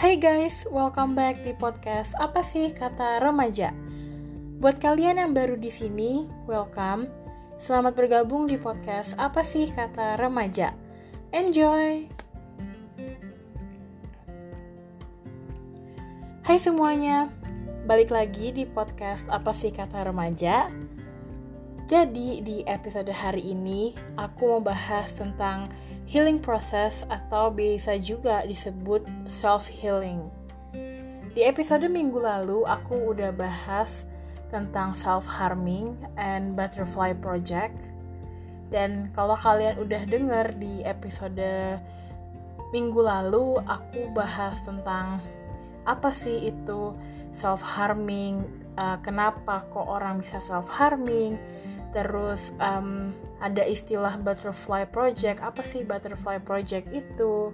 Hai guys, welcome back di podcast Apa sih kata remaja? Buat kalian yang baru di sini, welcome. Selamat bergabung di podcast Apa sih kata remaja? Enjoy. Hai semuanya, balik lagi di podcast Apa sih kata remaja? Jadi di episode hari ini aku mau bahas tentang healing process atau bisa juga disebut self healing. Di episode minggu lalu aku udah bahas tentang self harming and butterfly project. Dan kalau kalian udah denger di episode minggu lalu aku bahas tentang apa sih itu self harming, uh, kenapa kok orang bisa self harming, terus um, ada istilah butterfly project. Apa sih butterfly project itu?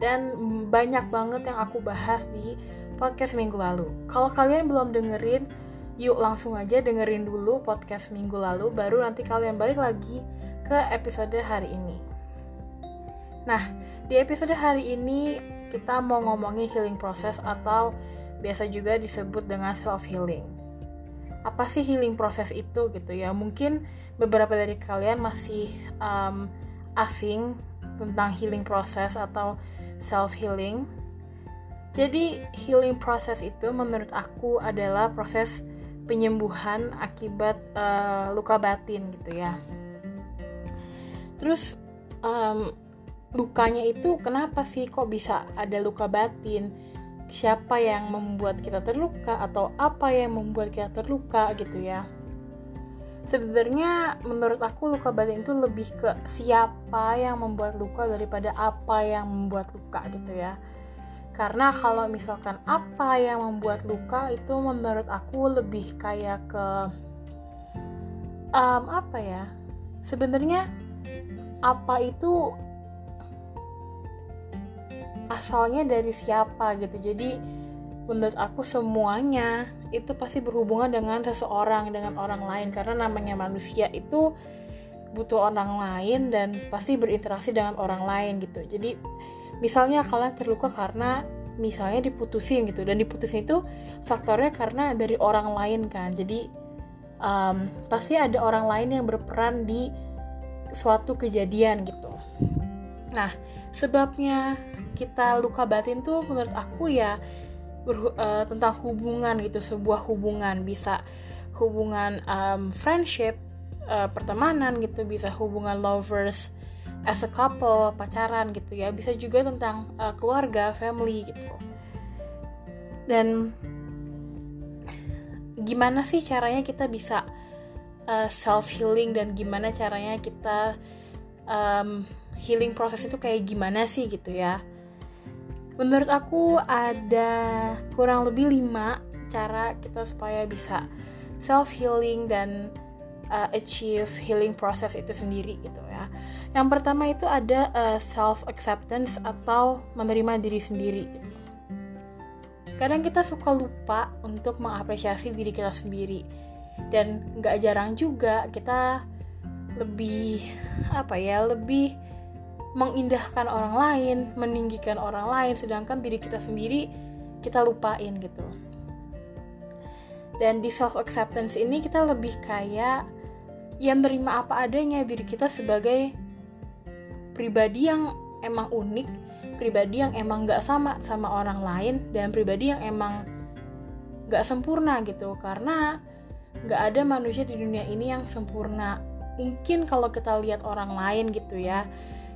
Dan banyak banget yang aku bahas di podcast minggu lalu. Kalau kalian belum dengerin yuk langsung aja dengerin dulu podcast minggu lalu baru nanti kalian balik lagi ke episode hari ini. Nah di episode hari ini kita mau ngomongin healing process atau biasa juga disebut dengan self healing apa sih healing proses itu gitu ya. Mungkin beberapa dari kalian masih um, asing tentang healing proses atau self healing jadi healing proses itu menurut aku adalah proses penyembuhan akibat uh, luka batin gitu ya. Terus um, lukanya itu kenapa sih kok bisa ada luka batin siapa yang membuat kita terluka atau apa yang membuat kita terluka gitu ya. Sebenarnya menurut aku luka batin itu lebih ke siapa yang membuat luka daripada apa yang membuat luka gitu ya. Karena kalau misalkan apa yang membuat luka itu menurut aku lebih kayak ke um, apa ya? Sebenarnya apa itu asalnya dari siapa gitu. Jadi menurut aku semuanya itu pasti berhubungan dengan seseorang dengan orang lain. Karena namanya manusia itu butuh orang lain dan pasti berinteraksi dengan orang lain gitu. Jadi misalnya kalian terluka karena misalnya diputusin gitu. Dan diputusin itu faktornya karena dari orang lain kan. Jadi um, pasti ada orang lain yang berperan di suatu kejadian gitu nah sebabnya kita luka batin tuh menurut aku ya ber, uh, tentang hubungan gitu sebuah hubungan. Bisa hubungan um, friendship uh, pertemanan gitu bisa hubungan lovers as a couple pacaran gitu ya. Bisa juga tentang uh, keluarga family gitu. Dan gimana sih caranya kita bisa uh, self healing dan gimana caranya kita um, healing proses itu kayak gimana sih gitu ya menurut aku ada kurang lebih lima cara kita supaya bisa self healing dan uh, achieve healing process itu sendiri gitu ya. Yang pertama itu ada uh, self acceptance atau menerima diri sendiri. Kadang kita suka lupa untuk mengapresiasi diri kita sendiri dan nggak jarang juga kita lebih apa ya lebih mengindahkan orang lain, meninggikan orang lain, sedangkan diri kita sendiri kita lupain gitu. Dan di self acceptance ini kita lebih kayak yang menerima apa adanya diri kita sebagai pribadi yang emang unik, pribadi yang emang gak sama sama orang lain, dan pribadi yang emang gak sempurna gitu. Karena gak ada manusia di dunia ini yang sempurna. Mungkin kalau kita lihat orang lain gitu ya,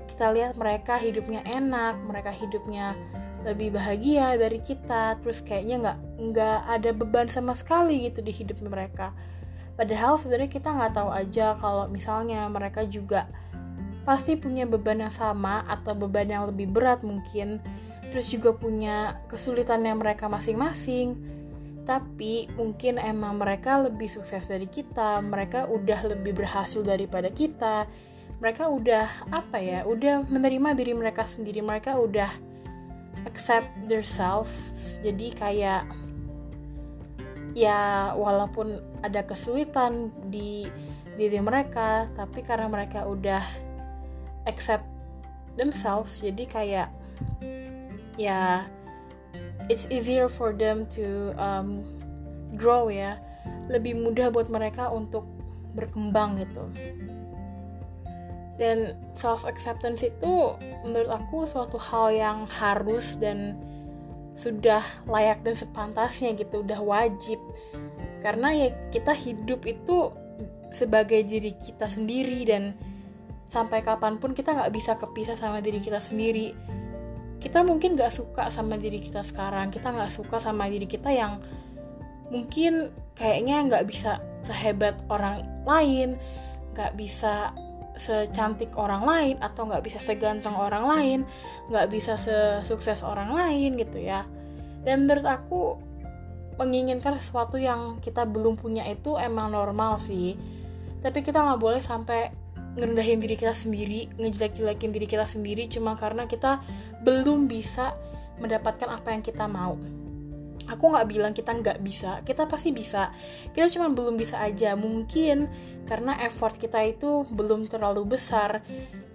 kita lihat mereka hidupnya enak mereka hidupnya lebih bahagia dari kita terus kayaknya nggak nggak ada beban sama sekali gitu di hidup mereka. Padahal sebenarnya kita nggak tahu aja kalau misalnya mereka juga pasti punya beban yang sama atau beban yang lebih berat mungkin terus juga punya kesulitan yang mereka masing-masing. Tapi mungkin emang mereka lebih sukses dari kita mereka udah lebih berhasil daripada kita mereka udah apa ya udah menerima diri mereka sendiri. Mereka udah accept themselves. Jadi kayak ya walaupun ada kesulitan di diri mereka tapi karena mereka udah accept themselves jadi kayak ya it's easier for them to um, grow ya. Lebih mudah buat mereka untuk berkembang gitu dan self acceptance itu menurut aku suatu hal yang harus dan sudah layak dan sepantasnya gitu udah wajib. Karena ya kita hidup itu sebagai diri kita sendiri dan sampai kapan pun kita nggak bisa kepisah sama diri kita sendiri. Kita mungkin nggak suka sama diri kita sekarang kita nggak suka sama diri kita yang mungkin kayaknya nggak bisa sehebat orang lain nggak bisa secantik orang lain atau nggak bisa seganteng orang lain nggak bisa sesukses orang lain gitu ya. Dan menurut aku menginginkan sesuatu yang kita belum punya itu emang normal sih. Tapi kita nggak boleh sampai ngerendahin diri kita sendiri ngejelek-jelekin diri kita sendiri cuma karena kita belum bisa mendapatkan apa yang kita mau aku nggak bilang kita nggak bisa. Kita pasti bisa. Kita cuma belum bisa aja. Mungkin karena effort kita itu belum terlalu besar.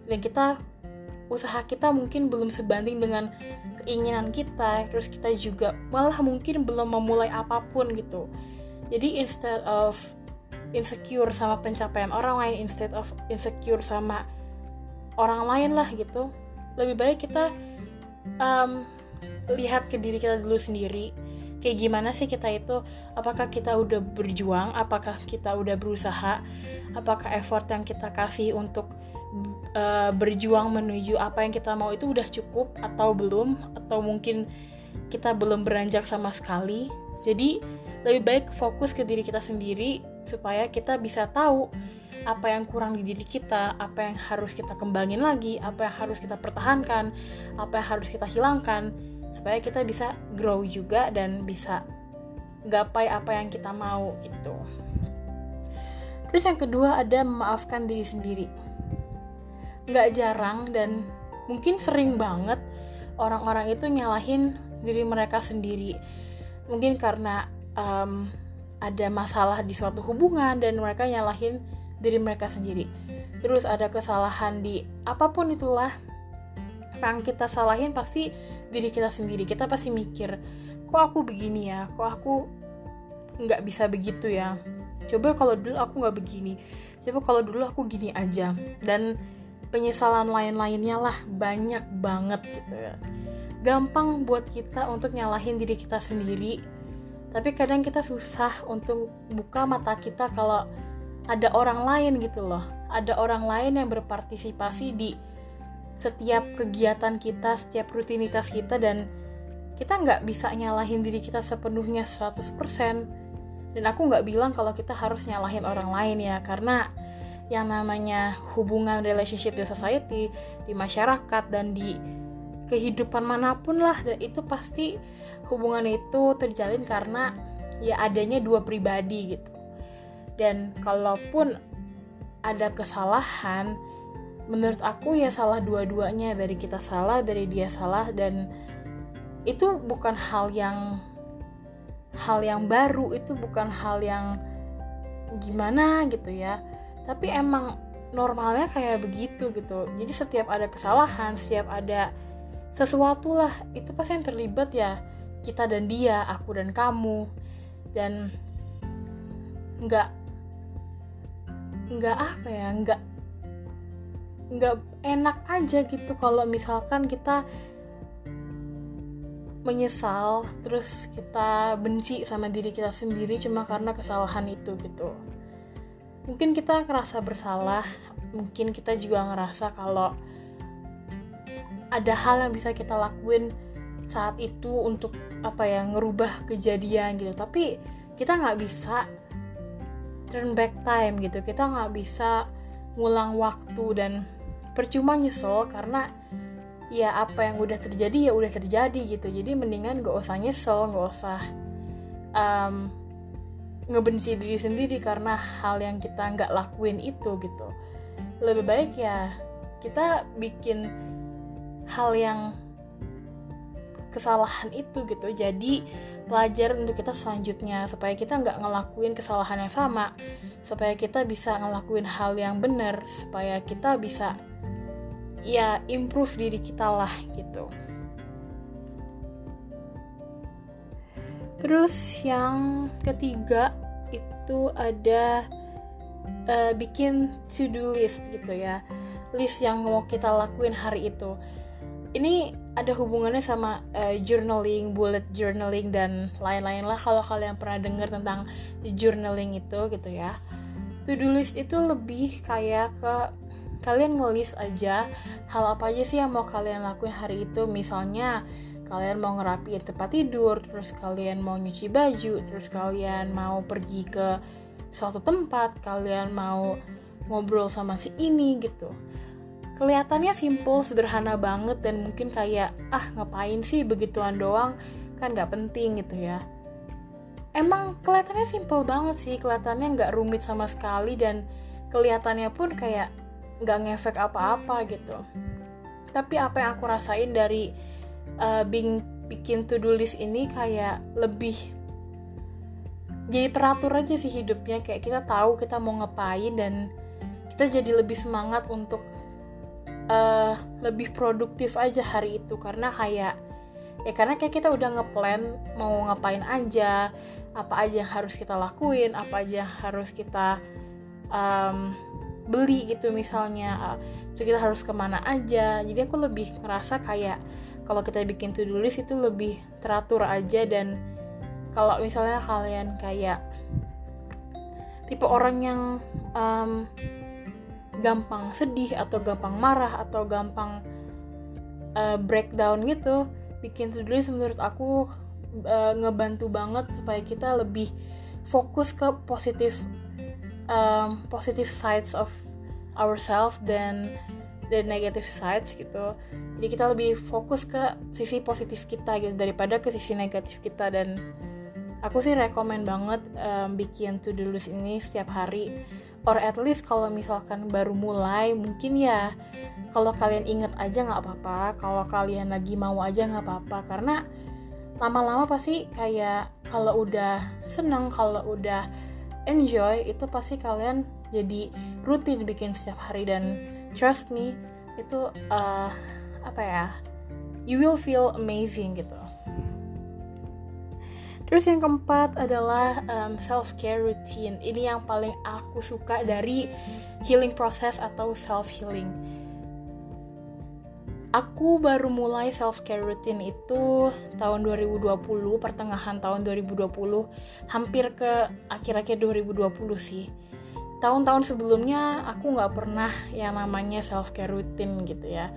Dan kita usaha kita mungkin belum sebanding dengan keinginan kita. Terus kita juga malah mungkin belum memulai apa pun gitu. Jadi instead of insecure sama pencapaian orang lain instead of insecure sama orang lain lah gitu lebih baik kita um, lihat ke diri kita dulu sendiri kayak gimana sih kita itu? Apakah kita udah berjuang? Apakah kita udah berusaha? Apakah effort yang kita kasih untuk uh, berjuang menuju apa yang kita mau itu udah cukup atau belum? Atau mungkin kita belum beranjak sama sekali? Jadi lebih baik fokus ke diri kita sendiri supaya kita bisa tahu apa yang kurang di diri kita, apa yang harus kita kembangin lagi, apa yang harus kita pertahankan, apa yang harus kita hilangkan supaya kita bisa grow juga dan bisa gapai apa yang kita mau gitu. Terus yang kedua ada memaafkan diri sendiri. Nggak jarang dan mungkin sering banget orang-orang itu nyalahin diri mereka sendiri. Mungkin karena um, ada masalah di suatu hubungan dan mereka nyalahin diri mereka sendiri. Terus ada kesalahan di apa pun itulah yang kita salahin pasti diri kita sendiri. Kita pasti mikir kok aku begini ya? Kok aku nggak bisa begitu ya? Coba kalau dulu aku nggak begini. Coba kalau dulu aku gini aja. Dan penyesalan lain-lainnya lah banyak banget gitu ya. Gampang buat kita untuk nyalahin diri kita sendiri tapi kadang kita susah untuk buka mata kita kalau ada orang lain gitu loh. Ada orang lain yang berpartisipasi di setiap kegiatan kita, setiap rutinitas kita dan kita nggak bisa nyalahin diri kita sepenuhnya 100% dan aku nggak bilang kalau kita harus nyalahin orang lain ya karena yang namanya hubungan relationship di society di masyarakat dan di kehidupan mana pun lah dan itu pasti hubungan itu terjalin karena ya adanya dua pribadi gitu. Dan kalaupun ada kesalahan menurut aku ya salah dua-duanya. Dari kita salah dari dia salah dan itu bukan hal yang hal yang baru. Itu bukan hal yang gimana gitu ya. Tapi emang normalnya kayak begitu gitu. Jadi setiap ada kesalahan setiap ada sesuatu lah itu pasti yang terlibat ya. Kita dan dia aku dan kamu. Dan nggak nggak apa ya nggak nggak enak aja gitu kalau misalkan kita menyesal terus kita benci sama diri kita sendiri cuma karena kesalahan itu gitu. Mungkin kita ngerasa bersalah mungkin kita juga ngerasa kalau ada hal yang bisa kita lakuin saat itu untuk apa ya ngerubah kejadian gitu. Tapi kita nggak bisa turn back time gitu kita nggak bisa ngulang waktu dan percuma nyesel karena ya apa yang udah terjadi ya udah terjadi gitu. Jadi mendingan gak usah nyesel gak usah um, ngebenci diri sendiri karena hal yang kita nggak lakuin itu gitu. Lebih baik ya kita bikin hal yang kesalahan itu gitu. Jadi pelajaran untuk kita selanjutnya supaya kita nggak ngelakuin kesalahan yang sama supaya kita bisa ngelakuin hal yang benar supaya kita bisa ya improve diri kita lah gitu. Terus yang ketiga itu ada uh, bikin to do list gitu ya. List yang mau kita lakuin hari itu ini ada hubungannya sama uh, journaling, bullet journaling dan lain-lain lah kalau kalian pernah dengar tentang journaling itu gitu ya. To-do list itu lebih kayak ke kalian ngelis aja hal apa aja sih yang mau kalian lakuin hari itu. Misalnya kalian mau ngerapiin tempat tidur, terus kalian mau nyuci baju, terus kalian mau pergi ke suatu tempat, kalian mau ngobrol sama si ini gitu kelihatannya simple sederhana banget dan mungkin kayak ah ngapain sih begituan doang? Kan nggak penting gitu ya. Emang kelihatannya simple banget sih kelihatannya nggak rumit sama sekali dan kelihatannya pun kayak nggak ngefek apa-apa gitu. Tapi apa yang aku rasain dari uh, being bikin to do list ini kayak lebih jadi teratur aja sih hidupnya. Kayak kita tahu kita mau ngapain dan kita jadi lebih semangat untuk uh, lebih produktif aja hari itu. Karena kayak ya karena kayak kita udah ngeplan mau ngapain aja apa aja yang harus kita lakuin apa aja yang harus kita um, beli gitu misalnya. Uh, kita harus ke mana aja. Jadi aku lebih ngerasa kayak kalau kita bikin to do list itu lebih teratur aja. Dan kalau misalnya kalian kayak tipe orang yang um, gampang sedih atau gampang marah atau gampang uh, breakdown gitu bikin to do list menurut aku uh, ngebantu banget supaya kita lebih fokus ke positif um, positive sides of ourselves dan dan negative sides gitu. Jadi kita lebih fokus ke sisi positif kita gitu daripada ke sisi negatif kita. Dan aku sih rekomend banget um, bikin to do list ini setiap hari or at least kalau misalkan baru mulai mungkin ya kalau kalian inget aja nggak apa-apa kalau kalian lagi mau aja nggak apa-apa. Karena lama-lama pasti kayak kalau udah seneng kalau udah enjoy itu pasti kalian jadi rutin bikin setiap hari. Dan trust me itu uh, apa ya you will feel amazing gitu Terus yang keempat adalah um, self care routine. Ini yang paling aku suka dari healing process atau self healing. Aku baru mulai self care routine itu tahun 2020, pertengahan tahun 2020, hampir ke akhir-akhir 2020 sih. Tahun-tahun sebelumnya aku nggak pernah yang namanya self care routine gitu ya.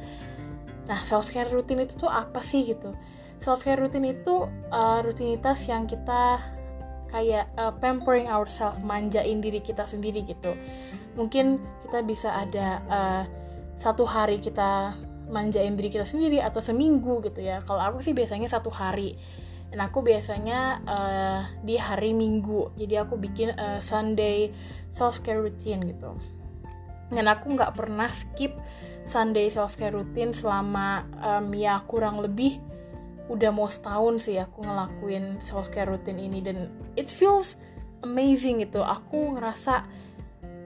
Nah self care routine itu tuh apa sih gitu? Self care rutin itu uh, rutinitas yang kita kayak uh, pampering ourselves, manjain diri kita sendiri gitu. Mungkin kita bisa ada uh, satu hari kita manjain diri kita sendiri atau seminggu gitu ya. Kalau aku sih biasanya satu hari. Dan aku biasanya uh, di hari Minggu. Jadi aku bikin uh, Sunday self care routine gitu. Dan aku nggak pernah skip Sunday self care routine selama um, ya kurang lebih udah mau setahun sih aku ngelakuin self care rutin ini dan it feels amazing gitu. Aku ngerasa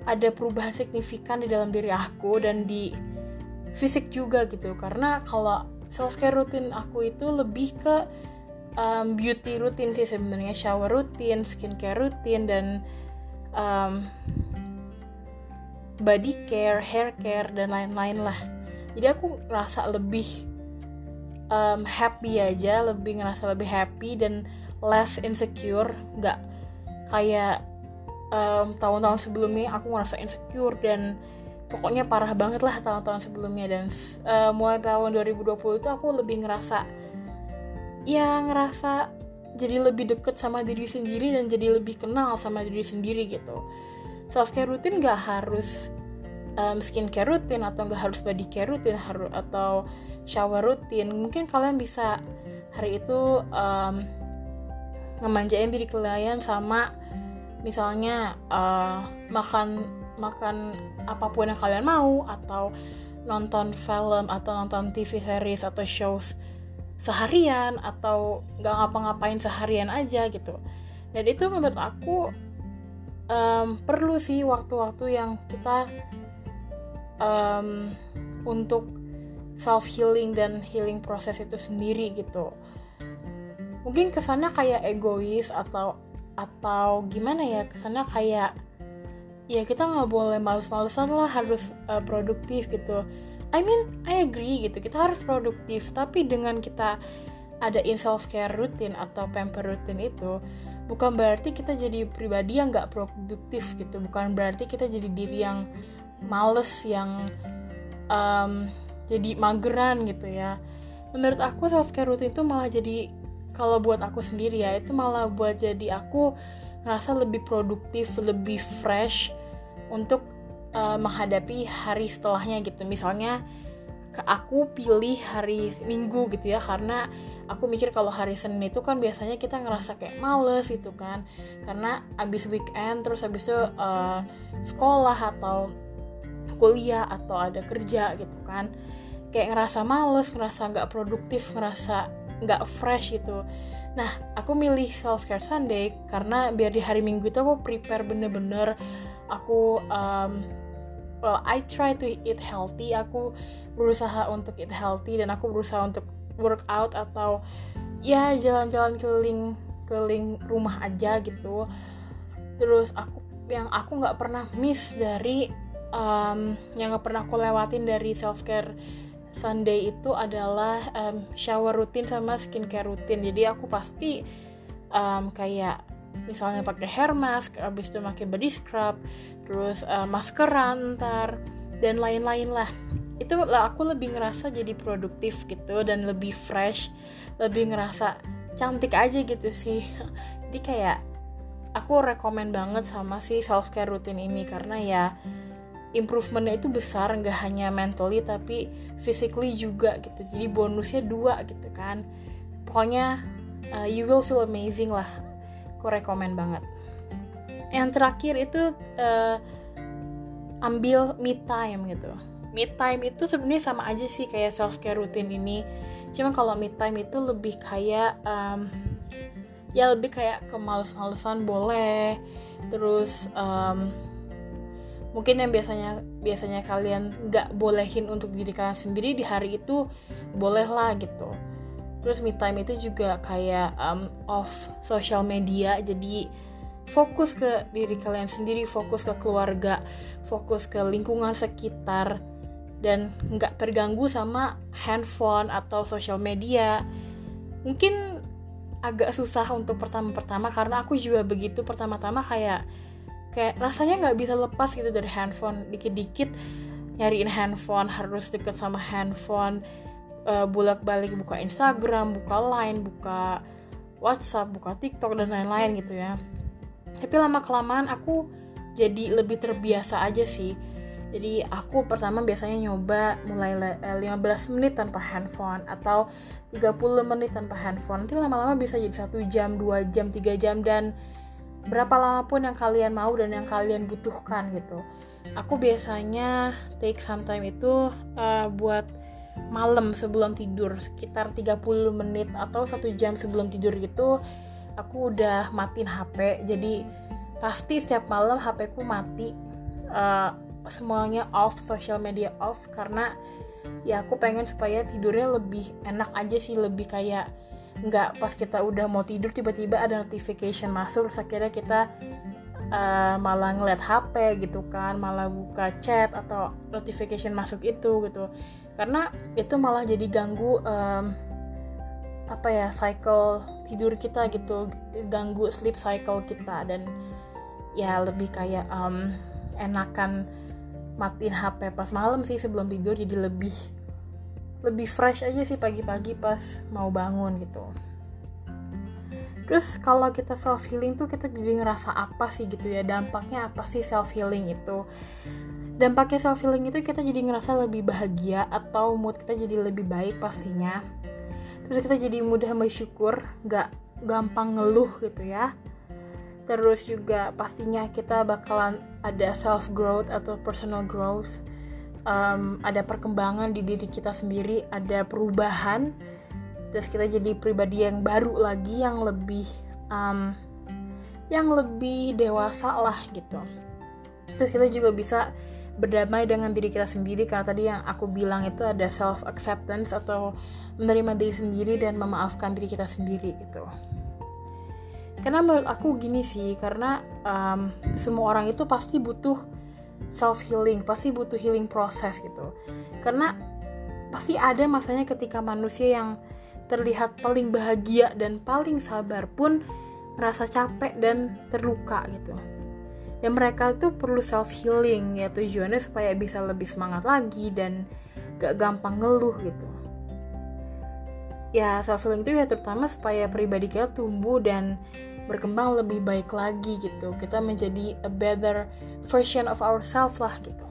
ada perubahan signifikan di dalam diri aku dan di fisik juga gitu. Karena kalau self care rutin aku itu lebih ke um, beauty rutin sih sebenarnya shower rutin skincare rutin dan um, body care hair care dan lain-lain lah. Jadi aku ngerasa lebih um, happy aja lebih ngerasa lebih happy dan less insecure. Nggak kayak um, tahun-tahun sebelumnya aku ngerasa insecure dan pokoknya parah banget lah tahun-tahun sebelumnya. Dan uh, mulai tahun 2020 itu aku lebih ngerasa ya ngerasa jadi lebih deket sama diri sendiri dan jadi lebih kenal sama diri sendiri gitu. Self care rutin gak harus um, skincare rutin atau nggak harus body care rutin harus atau shower rutin. Mungkin kalian bisa hari itu um, ngemanjain diri kalian sama misalnya uh, makan makan apa pun yang kalian mau atau nonton film atau nonton TV series atau shows seharian atau nggak ngapa-ngapain seharian aja gitu. Dan itu menurut aku um, perlu sih waktu-waktu yang kita um, untuk self healing dan healing proses itu sendiri gitu. Mungkin kesannya kayak egois atau atau gimana ya kesannya kayak ya kita nggak boleh males-malesan lah harus uh, produktif gitu. I mean I agree gitu kita harus produktif. Tapi dengan kita ada in self care rutin atau pamper rutin itu bukan berarti kita jadi pribadi yang nggak produktif gitu. Bukan berarti kita jadi diri yang males yang um, jadi mageran gitu ya. Menurut aku self care rutin itu malah jadi kalau buat aku sendiri ya itu malah buat jadi aku ngerasa lebih produktif lebih fresh untuk uh, menghadapi hari setelahnya gitu. Misalnya ke aku pilih hari Minggu gitu ya karena aku mikir kalau hari Senin itu kan biasanya kita ngerasa kayak males gitu kan. Karena abis weekend terus abis itu uh, sekolah atau kuliah atau ada kerja gitu kan kayak ngerasa males ngerasa nggak produktif ngerasa nggak fresh gitu. Nah aku milih self care Sunday karena biar di hari Minggu itu aku prepare bener-bener. Aku um, well I try to eat healthy. Aku berusaha untuk eat healthy dan aku berusaha untuk workout atau ya jalan-jalan keliling keliling rumah aja gitu. Terus aku yang aku nggak pernah miss dari um, yang nggak pernah aku lewatin dari self care Sunday itu adalah um, shower rutin sama skincare rutin jadi aku pasti um, kayak misalnya pakai hair mask habis itu pakai body scrub terus uh, maskeran ntar dan lain-lain lah. Itu lah aku lebih ngerasa jadi produktif gitu dan lebih fresh lebih ngerasa cantik aja gitu sih. Jadi kayak aku rekomend banget sama si self care rutin ini karena ya improvementnya itu besar nggak hanya mentally tapi physically juga gitu. Jadi bonusnya dua gitu kan. Pokoknya uh, you will feel amazing lah. Aku rekomend banget. Yang terakhir itu uh, ambil me time gitu. Me time itu sebenarnya sama aja sih kayak self care rutin ini. Cuma kalau me time itu lebih kayak um, ya lebih kayak kemales-malesan boleh. Terus um, mungkin yang biasanya biasanya kalian nggak bolehin untuk diri kalian sendiri di hari itu boleh lah gitu. Terus me time itu juga kayak um, off social media jadi fokus ke diri kalian sendiri fokus ke keluarga fokus ke lingkungan sekitar dan nggak terganggu sama handphone atau social media. Mungkin agak susah untuk pertama-pertama karena aku juga begitu pertama-tama kayak kayak rasanya nggak bisa lepas gitu dari handphone dikit-dikit nyariin handphone harus deket sama handphone uh, bolak-balik buka Instagram, buka Line, buka WhatsApp, buka TikTok dan lain-lain gitu ya. Tapi lama kelamaan aku jadi lebih terbiasa aja sih. Jadi aku pertama biasanya nyoba mulai 15 eh, menit tanpa handphone atau 30 menit tanpa handphone. Nanti lama-lama bisa jadi satu jam, dua jam, tiga jam dan berapa lama pun yang kalian mau dan yang kalian butuhkan gitu. Aku biasanya take some time itu uh, buat malam sebelum tidur sekitar 30 menit atau satu jam sebelum tidur gitu aku udah matiin HP jadi pasti setiap malam HP ku mati uh, semuanya off social media off karena ya aku pengen supaya tidurnya lebih enak aja sih lebih kayak nggak pas kita udah mau tidur tiba-tiba ada notification masuk terus akhirnya kita uh, malah ngeliat HP gitu kan malah buka chat atau notification masuk itu gitu. Karena itu malah jadi ganggu um, apa ya cycle tidur kita gitu ganggu sleep cycle kita dan ya lebih kayak um, enakan matiin HP pas malam sih sebelum tidur jadi lebih lebih fresh aja sih pagi-pagi pas mau bangun gitu. Terus kalau kita self healing tuh kita jadi ngerasa apa sih gitu ya? Dampaknya apa sih self healing itu? Dampaknya self healing itu kita jadi ngerasa lebih bahagia atau mood kita jadi lebih baik pastinya. Terus kita jadi mudah bersyukur gak gampang ngeluh gitu ya. Terus juga pastinya kita bakalan ada self growth atau personal growth um, ada perkembangan di diri kita sendiri ada perubahan. Terus kita jadi pribadi yang baru lagi yang lebih um, yang lebih dewasa lah gitu. Terus kita juga bisa berdamai dengan diri kita sendiri karena tadi yang aku bilang itu ada self acceptance atau menerima diri sendiri dan memaafkan diri kita sendiri gitu. Karena menurut aku gini sih karena um, semua orang itu pasti butuh self healing pasti butuh healing proses gitu. Karena pasti ada masanya ketika manusia yang terlihat paling bahagia dan paling sabar pun merasa capek dan terluka gitu. Ya mereka itu perlu self healing ya tujuannya supaya bisa lebih semangat lagi dan gak gampang ngeluh gitu. Ya self healing itu ya terutama supaya pribadi kita tumbuh dan berkembang lebih baik lagi gitu. Kita menjadi a better version of ourselves lah gitu.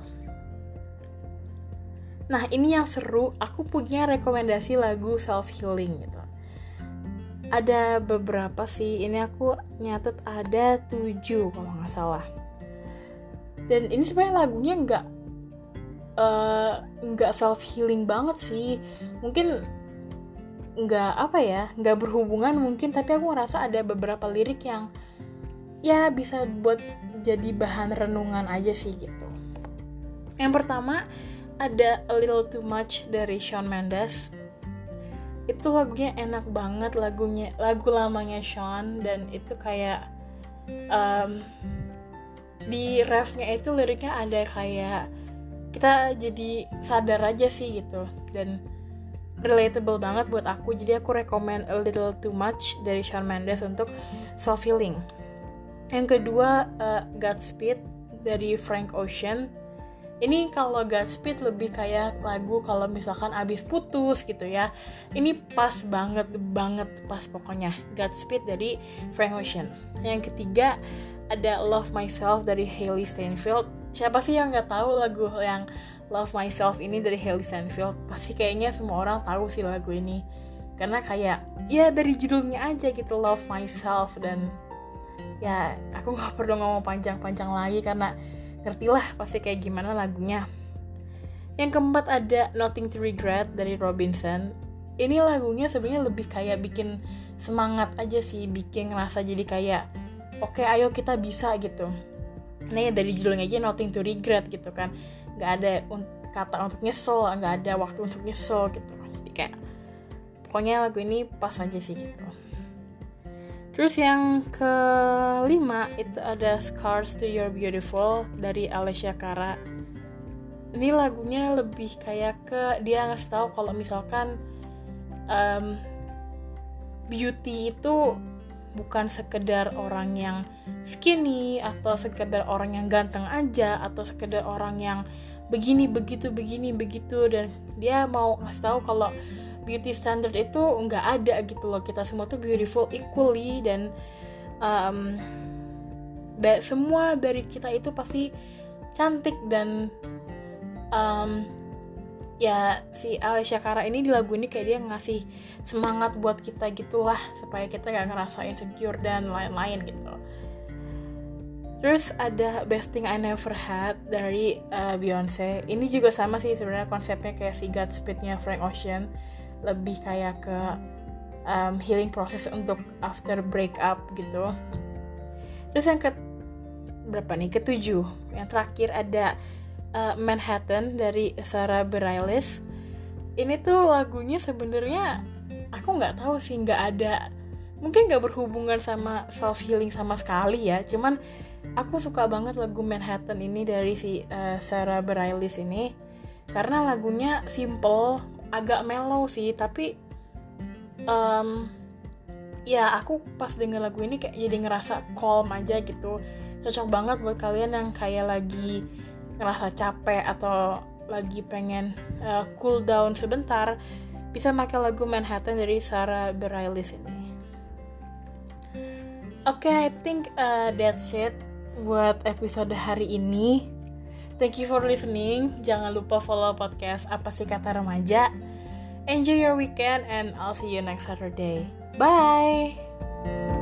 Nah ini yang seru. Aku punya rekomendasi lagu self healing gitu. Ada beberapa sih. Ini aku nyatet ada tujuh kalau nggak salah. Dan ini sebenarnya lagunya nggak eh, nggak uh, self healing banget sih. Mungkin nggak apa ya nggak berhubungan mungkin tapi aku ngerasa ada beberapa lirik yang ya bisa buat jadi bahan renungan aja sih gitu. Yang pertama ada A Little Too Much dari Shawn Mendes. Itu lagunya enak banget lagunya lagu lamanya Shawn dan itu kayak um, di refnya itu liriknya ada kayak kita jadi sadar aja sih gitu. Dan relatable banget buat aku. Jadi aku recommend a little too much dari Shawn Mendes untuk self healing yang kedua uh, Godspeed dari Frank Ocean. Ini kalau Godspeed lebih kayak lagu kalau misalkan abis putus gitu ya. Ini pas banget banget pas pokoknya. Godspeed dari Frank Ocean. Yang ketiga ada Love Myself dari Hailey Steinfeld. Siapa sih yang nggak tahu lagu yang Love Myself ini dari Hailey Steinfeld pasti kayaknya semua orang tahu sih lagu ini. Karena kayak ya dari judulnya aja gitu Love Myself. Dan ya aku nggak perlu ngomong panjang-panjang lagi karena ngertilah pasti kayak gimana lagunya. Yang keempat ada Nothing to Regret dari Robinson. Ini lagunya sebenarnya lebih kayak bikin semangat aja sih bikin ngerasa jadi kayak oke okay, ayo kita bisa gitu ya dari judulnya aja nothing to regret gitu kan. Nggak ada kata untuk nyesel nggak ada waktu untuk nyesel gitu. Jadi kayak pokoknya lagu ini pas aja sih gitu. Terus yang kelima itu ada Scars to Your Beautiful dari Alessia Cara. Ini lagunya lebih kayak ke dia ngasih tahu kalau misalkan um, beauty itu bukan sekedar orang yang skinny atau sekedar orang yang ganteng aja atau sekedar orang yang begini begitu begini begitu. Dan dia mau ngasih tahu kalau beauty standard itu nggak ada gitu loh. Kita semua tuh beautiful equally dan um, semua dari kita itu pasti cantik dan um, ya si Alessia Cara ini di lagu ini kayak dia ngasih semangat buat kita gitulah supaya kita gak ngerasa insecure dan lain-lain gitu. Terus ada Best Thing I Never Had dari uh, Beyonce ini juga sama sih sebenarnya konsepnya kayak si Godspeed-nya Frank Ocean. Lebih kayak ke um, healing process untuk after breakup gitu. Terus yang ke berapa nih? Ketujuh. Yang terakhir ada uh, Manhattan dari Sarah Bareilles. Ini tuh lagunya sebenarnya aku nggak tahu sih nggak ada mungkin nggak berhubungan sama self healing sama sekali ya. Cuman aku suka banget lagu Manhattan ini dari si uh, Sarah Bareilles ini karena lagunya simple agak mellow sih tapi um, ya aku pas denger lagu ini kayak jadi ngerasa calm aja gitu. Cocok banget buat kalian yang kayak lagi ngerasa capek atau lagi pengen uh, cool down sebentar bisa pakai lagu Manhattan dari Sarah Bareilles ini. Oke, okay, I think uh, that's it buat episode hari ini. Thank you for listening. Jangan lupa follow podcast apa sih kata remaja. Enjoy your weekend and I'll see you next Saturday. Bye.